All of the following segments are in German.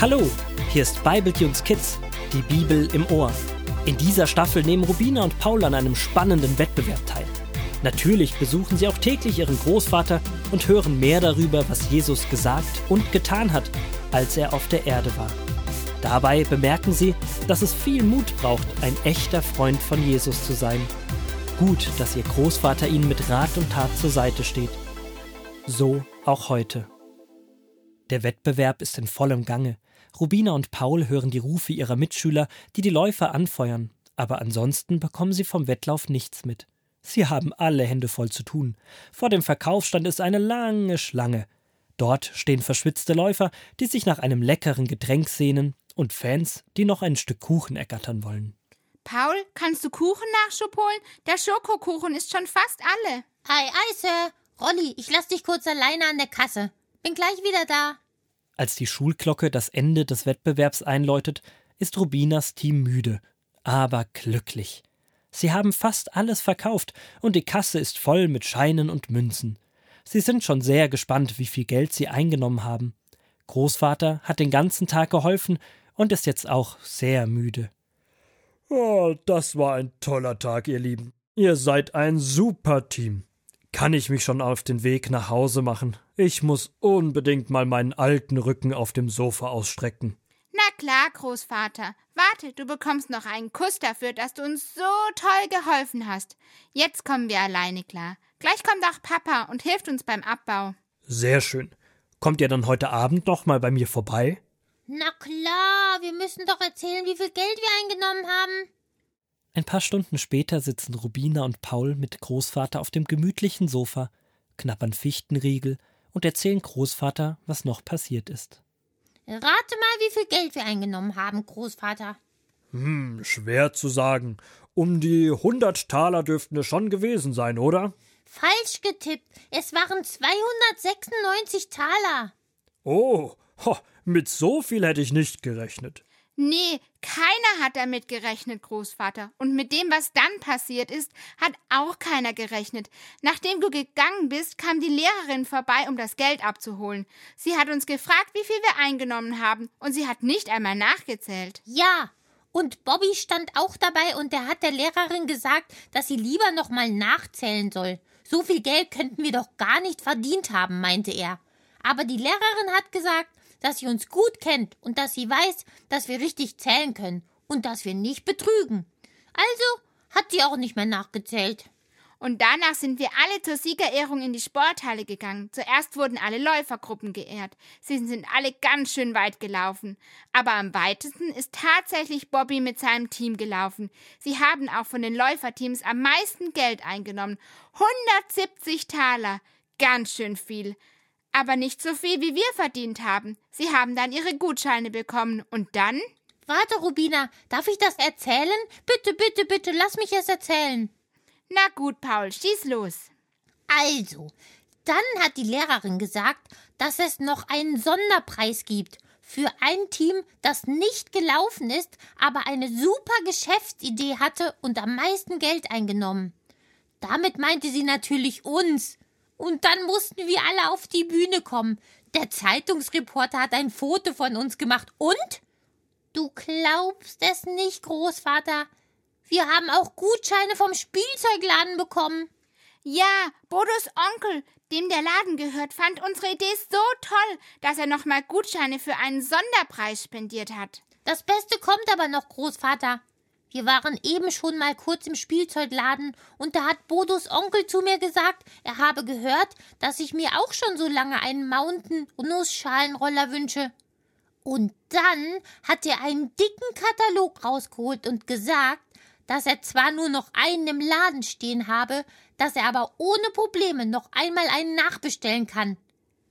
Hallo, hier ist Bibletunes Kids, die Bibel im Ohr. In dieser Staffel nehmen Rubina und Paul an einem spannenden Wettbewerb teil. Natürlich besuchen sie auch täglich ihren Großvater und hören mehr darüber, was Jesus gesagt und getan hat, als er auf der Erde war. Dabei bemerken sie, dass es viel Mut braucht, ein echter Freund von Jesus zu sein. Gut, dass ihr Großvater ihnen mit Rat und Tat zur Seite steht. So auch heute. Der Wettbewerb ist in vollem Gange. Rubina und Paul hören die Rufe ihrer Mitschüler, die die Läufer anfeuern, aber ansonsten bekommen sie vom Wettlauf nichts mit. Sie haben alle Hände voll zu tun. Vor dem Verkaufsstand ist eine lange Schlange. Dort stehen verschwitzte Läufer, die sich nach einem leckeren Getränk sehnen, und Fans, die noch ein Stück Kuchen ergattern wollen. Paul, kannst du Kuchennachschub holen? Der Schokokuchen ist schon fast alle. Ei, ei, Sir. Rolli, ich lass dich kurz alleine an der Kasse. Bin gleich wieder da. Als die Schulglocke das Ende des Wettbewerbs einläutet, ist Rubinas Team müde, aber glücklich. Sie haben fast alles verkauft und die Kasse ist voll mit Scheinen und Münzen. Sie sind schon sehr gespannt, wie viel Geld sie eingenommen haben. Großvater hat den ganzen Tag geholfen und ist jetzt auch sehr müde. Oh, das war ein toller Tag, ihr Lieben. Ihr seid ein super Team. Kann ich mich schon auf den Weg nach Hause machen? Ich muss unbedingt mal meinen alten Rücken auf dem Sofa ausstrecken. Na klar, Großvater. Warte, du bekommst noch einen Kuss dafür, dass du uns so toll geholfen hast. Jetzt kommen wir alleine klar. Gleich kommt auch Papa und hilft uns beim Abbau. Sehr schön. Kommt ihr dann heute Abend noch mal bei mir vorbei? Na klar, wir müssen doch erzählen, wie viel Geld wir eingenommen haben. Ein paar Stunden später sitzen Rubina und Paul mit Großvater auf dem gemütlichen Sofa, knappern Fichtenriegel und erzählen Großvater, was noch passiert ist. Rate mal, wie viel Geld wir eingenommen haben, Großvater. Hm, schwer zu sagen. Um die hundert Taler dürften es schon gewesen sein, oder? Falsch getippt. Es waren 296 Taler. Oh, ho, mit so viel hätte ich nicht gerechnet. Nee, keiner hat damit gerechnet, Großvater. Und mit dem, was dann passiert ist, hat auch keiner gerechnet. Nachdem du gegangen bist, kam die Lehrerin vorbei, um das Geld abzuholen. Sie hat uns gefragt, wie viel wir eingenommen haben, und sie hat nicht einmal nachgezählt. Ja, und Bobby stand auch dabei und er hat der Lehrerin gesagt, dass sie lieber noch mal nachzählen soll. So viel Geld könnten wir doch gar nicht verdient haben, meinte er. Aber die Lehrerin hat gesagt, dass sie uns gut kennt und dass sie weiß, dass wir richtig zählen können und dass wir nicht betrügen. Also hat sie auch nicht mehr nachgezählt. Und danach sind wir alle zur Siegerehrung in die Sporthalle gegangen. Zuerst wurden alle Läufergruppen geehrt. Sie sind alle ganz schön weit gelaufen. Aber am weitesten ist tatsächlich Bobby mit seinem Team gelaufen. Sie haben auch von den Läuferteams am meisten Geld eingenommen. 170 Taler. Ganz schön viel aber nicht so viel, wie wir verdient haben. Sie haben dann ihre Gutscheine bekommen. Und dann? Warte, Rubina, darf ich das erzählen? Bitte, bitte, bitte, lass mich es erzählen. Na gut, Paul, schieß los. Also, dann hat die Lehrerin gesagt, dass es noch einen Sonderpreis gibt für ein Team, das nicht gelaufen ist, aber eine super Geschäftsidee hatte und am meisten Geld eingenommen. Damit meinte sie natürlich uns. Und dann mussten wir alle auf die Bühne kommen. Der Zeitungsreporter hat ein Foto von uns gemacht. Und? Du glaubst es nicht, Großvater. Wir haben auch Gutscheine vom Spielzeugladen bekommen. Ja, Bodos Onkel, dem der Laden gehört, fand unsere Idee so toll, dass er nochmal Gutscheine für einen Sonderpreis spendiert hat. Das Beste kommt aber noch, Großvater. Wir waren eben schon mal kurz im Spielzeugladen und da hat Bodos Onkel zu mir gesagt, er habe gehört, dass ich mir auch schon so lange einen Mountain-Nussschalenroller wünsche. Und dann hat er einen dicken Katalog rausgeholt und gesagt, dass er zwar nur noch einen im Laden stehen habe, dass er aber ohne Probleme noch einmal einen nachbestellen kann.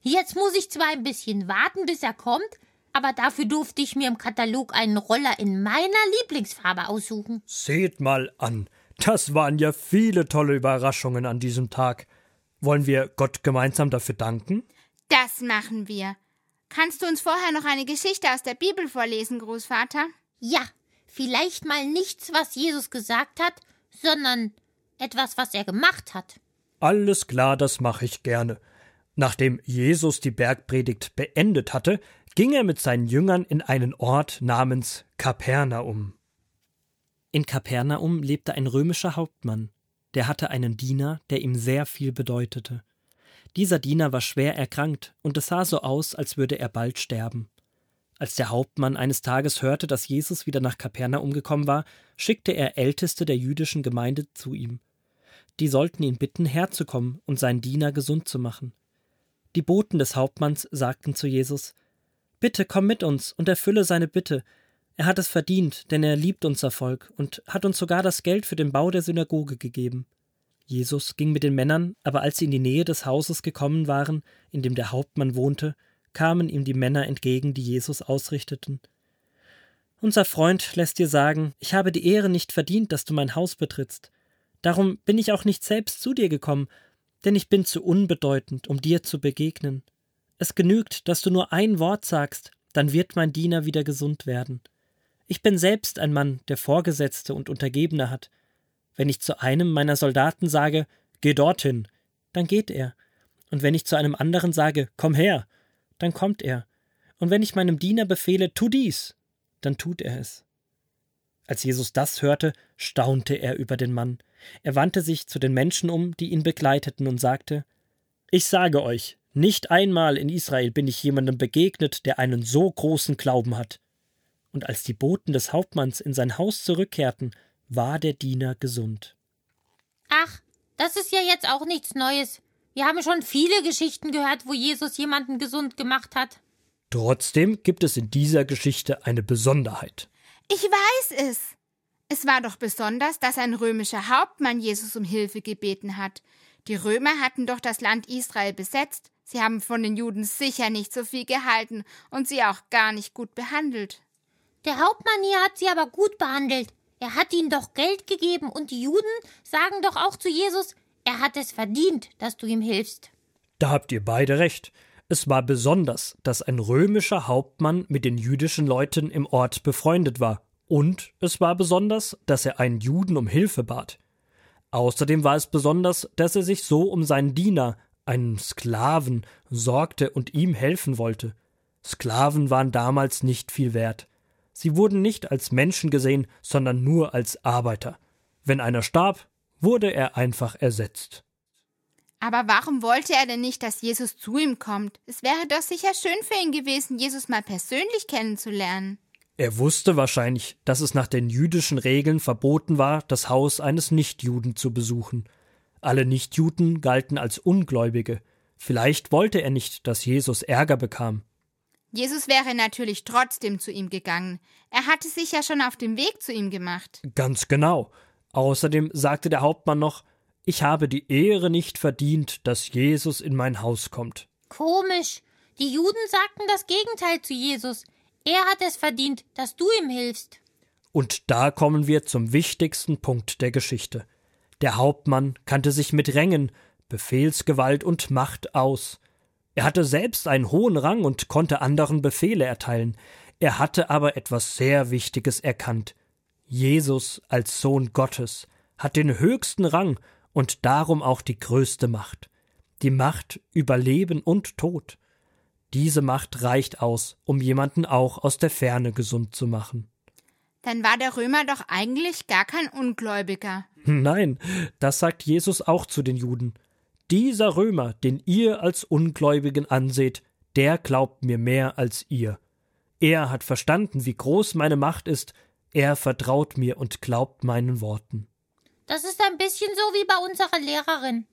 Jetzt muss ich zwar ein bisschen warten, bis er kommt, aber dafür durfte ich mir im Katalog einen Roller in meiner Lieblingsfarbe aussuchen. Seht mal an, das waren ja viele tolle Überraschungen an diesem Tag. Wollen wir Gott gemeinsam dafür danken? Das machen wir. Kannst du uns vorher noch eine Geschichte aus der Bibel vorlesen, Großvater? Ja, vielleicht mal nichts, was Jesus gesagt hat, sondern etwas, was er gemacht hat. Alles klar, das mache ich gerne. Nachdem Jesus die Bergpredigt beendet hatte, ging er mit seinen Jüngern in einen Ort namens Kapernaum. In Kapernaum lebte ein römischer Hauptmann, der hatte einen Diener, der ihm sehr viel bedeutete. Dieser Diener war schwer erkrankt, und es sah so aus, als würde er bald sterben. Als der Hauptmann eines Tages hörte, dass Jesus wieder nach Kapernaum gekommen war, schickte er Älteste der jüdischen Gemeinde zu ihm. Die sollten ihn bitten, herzukommen und seinen Diener gesund zu machen. Die Boten des Hauptmanns sagten zu Jesus Bitte komm mit uns und erfülle seine Bitte. Er hat es verdient, denn er liebt unser Volk und hat uns sogar das Geld für den Bau der Synagoge gegeben. Jesus ging mit den Männern, aber als sie in die Nähe des Hauses gekommen waren, in dem der Hauptmann wohnte, kamen ihm die Männer entgegen, die Jesus ausrichteten. Unser Freund lässt dir sagen, ich habe die Ehre nicht verdient, dass du mein Haus betrittst. Darum bin ich auch nicht selbst zu dir gekommen, denn ich bin zu unbedeutend, um dir zu begegnen. Es genügt, dass du nur ein Wort sagst, dann wird mein Diener wieder gesund werden. Ich bin selbst ein Mann, der Vorgesetzte und Untergebene hat. Wenn ich zu einem meiner Soldaten sage, geh dorthin, dann geht er. Und wenn ich zu einem anderen sage, komm her, dann kommt er. Und wenn ich meinem Diener befehle, tu dies, dann tut er es. Als Jesus das hörte, staunte er über den Mann. Er wandte sich zu den Menschen um, die ihn begleiteten, und sagte Ich sage euch, nicht einmal in Israel bin ich jemandem begegnet, der einen so großen Glauben hat. Und als die Boten des Hauptmanns in sein Haus zurückkehrten, war der Diener gesund. Ach, das ist ja jetzt auch nichts Neues. Wir haben schon viele Geschichten gehört, wo Jesus jemanden gesund gemacht hat. Trotzdem gibt es in dieser Geschichte eine Besonderheit. Ich weiß es. Es war doch besonders, dass ein römischer Hauptmann Jesus um Hilfe gebeten hat. Die Römer hatten doch das Land Israel besetzt. Sie haben von den Juden sicher nicht so viel gehalten und sie auch gar nicht gut behandelt. Der Hauptmann hier hat sie aber gut behandelt. Er hat ihnen doch Geld gegeben und die Juden sagen doch auch zu Jesus, er hat es verdient, dass du ihm hilfst. Da habt ihr beide recht. Es war besonders, dass ein römischer Hauptmann mit den jüdischen Leuten im Ort befreundet war. Und es war besonders, dass er einen Juden um Hilfe bat. Außerdem war es besonders, dass er sich so um seinen Diener, einen Sklaven, sorgte und ihm helfen wollte. Sklaven waren damals nicht viel wert. Sie wurden nicht als Menschen gesehen, sondern nur als Arbeiter. Wenn einer starb, wurde er einfach ersetzt. Aber warum wollte er denn nicht, dass Jesus zu ihm kommt? Es wäre doch sicher schön für ihn gewesen, Jesus mal persönlich kennenzulernen. Er wusste wahrscheinlich, dass es nach den jüdischen Regeln verboten war, das Haus eines Nichtjuden zu besuchen. Alle Nichtjuden galten als Ungläubige. Vielleicht wollte er nicht, dass Jesus Ärger bekam. Jesus wäre natürlich trotzdem zu ihm gegangen. Er hatte sich ja schon auf dem Weg zu ihm gemacht. Ganz genau. Außerdem sagte der Hauptmann noch, ich habe die Ehre nicht verdient, dass Jesus in mein Haus kommt. Komisch. Die Juden sagten das Gegenteil zu Jesus. Er hat es verdient, dass du ihm hilfst. Und da kommen wir zum wichtigsten Punkt der Geschichte. Der Hauptmann kannte sich mit Rängen, Befehlsgewalt und Macht aus. Er hatte selbst einen hohen Rang und konnte anderen Befehle erteilen. Er hatte aber etwas sehr Wichtiges erkannt. Jesus als Sohn Gottes hat den höchsten Rang und darum auch die größte Macht. Die Macht über Leben und Tod. Diese Macht reicht aus, um jemanden auch aus der Ferne gesund zu machen. Dann war der Römer doch eigentlich gar kein Ungläubiger. Nein, das sagt Jesus auch zu den Juden. Dieser Römer, den ihr als Ungläubigen anseht, der glaubt mir mehr als ihr. Er hat verstanden, wie groß meine Macht ist, er vertraut mir und glaubt meinen Worten. Das ist ein bisschen so wie bei unserer Lehrerin.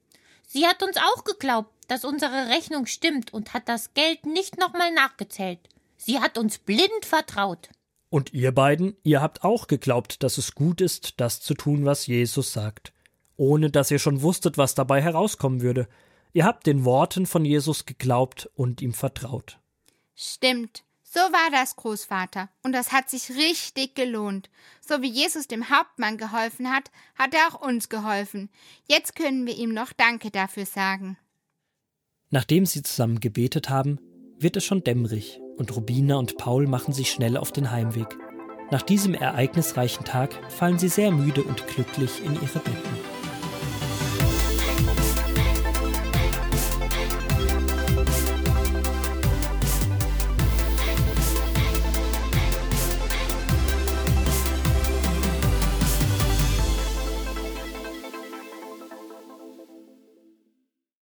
Sie hat uns auch geglaubt, dass unsere Rechnung stimmt und hat das Geld nicht nochmal nachgezählt. Sie hat uns blind vertraut. Und ihr beiden, ihr habt auch geglaubt, dass es gut ist, das zu tun, was Jesus sagt, ohne dass ihr schon wusstet, was dabei herauskommen würde. Ihr habt den Worten von Jesus geglaubt und ihm vertraut. Stimmt. So war das, Großvater, und das hat sich richtig gelohnt. So wie Jesus dem Hauptmann geholfen hat, hat er auch uns geholfen. Jetzt können wir ihm noch Danke dafür sagen. Nachdem sie zusammen gebetet haben, wird es schon dämmerig und Rubina und Paul machen sich schnell auf den Heimweg. Nach diesem ereignisreichen Tag fallen sie sehr müde und glücklich in ihre Betten.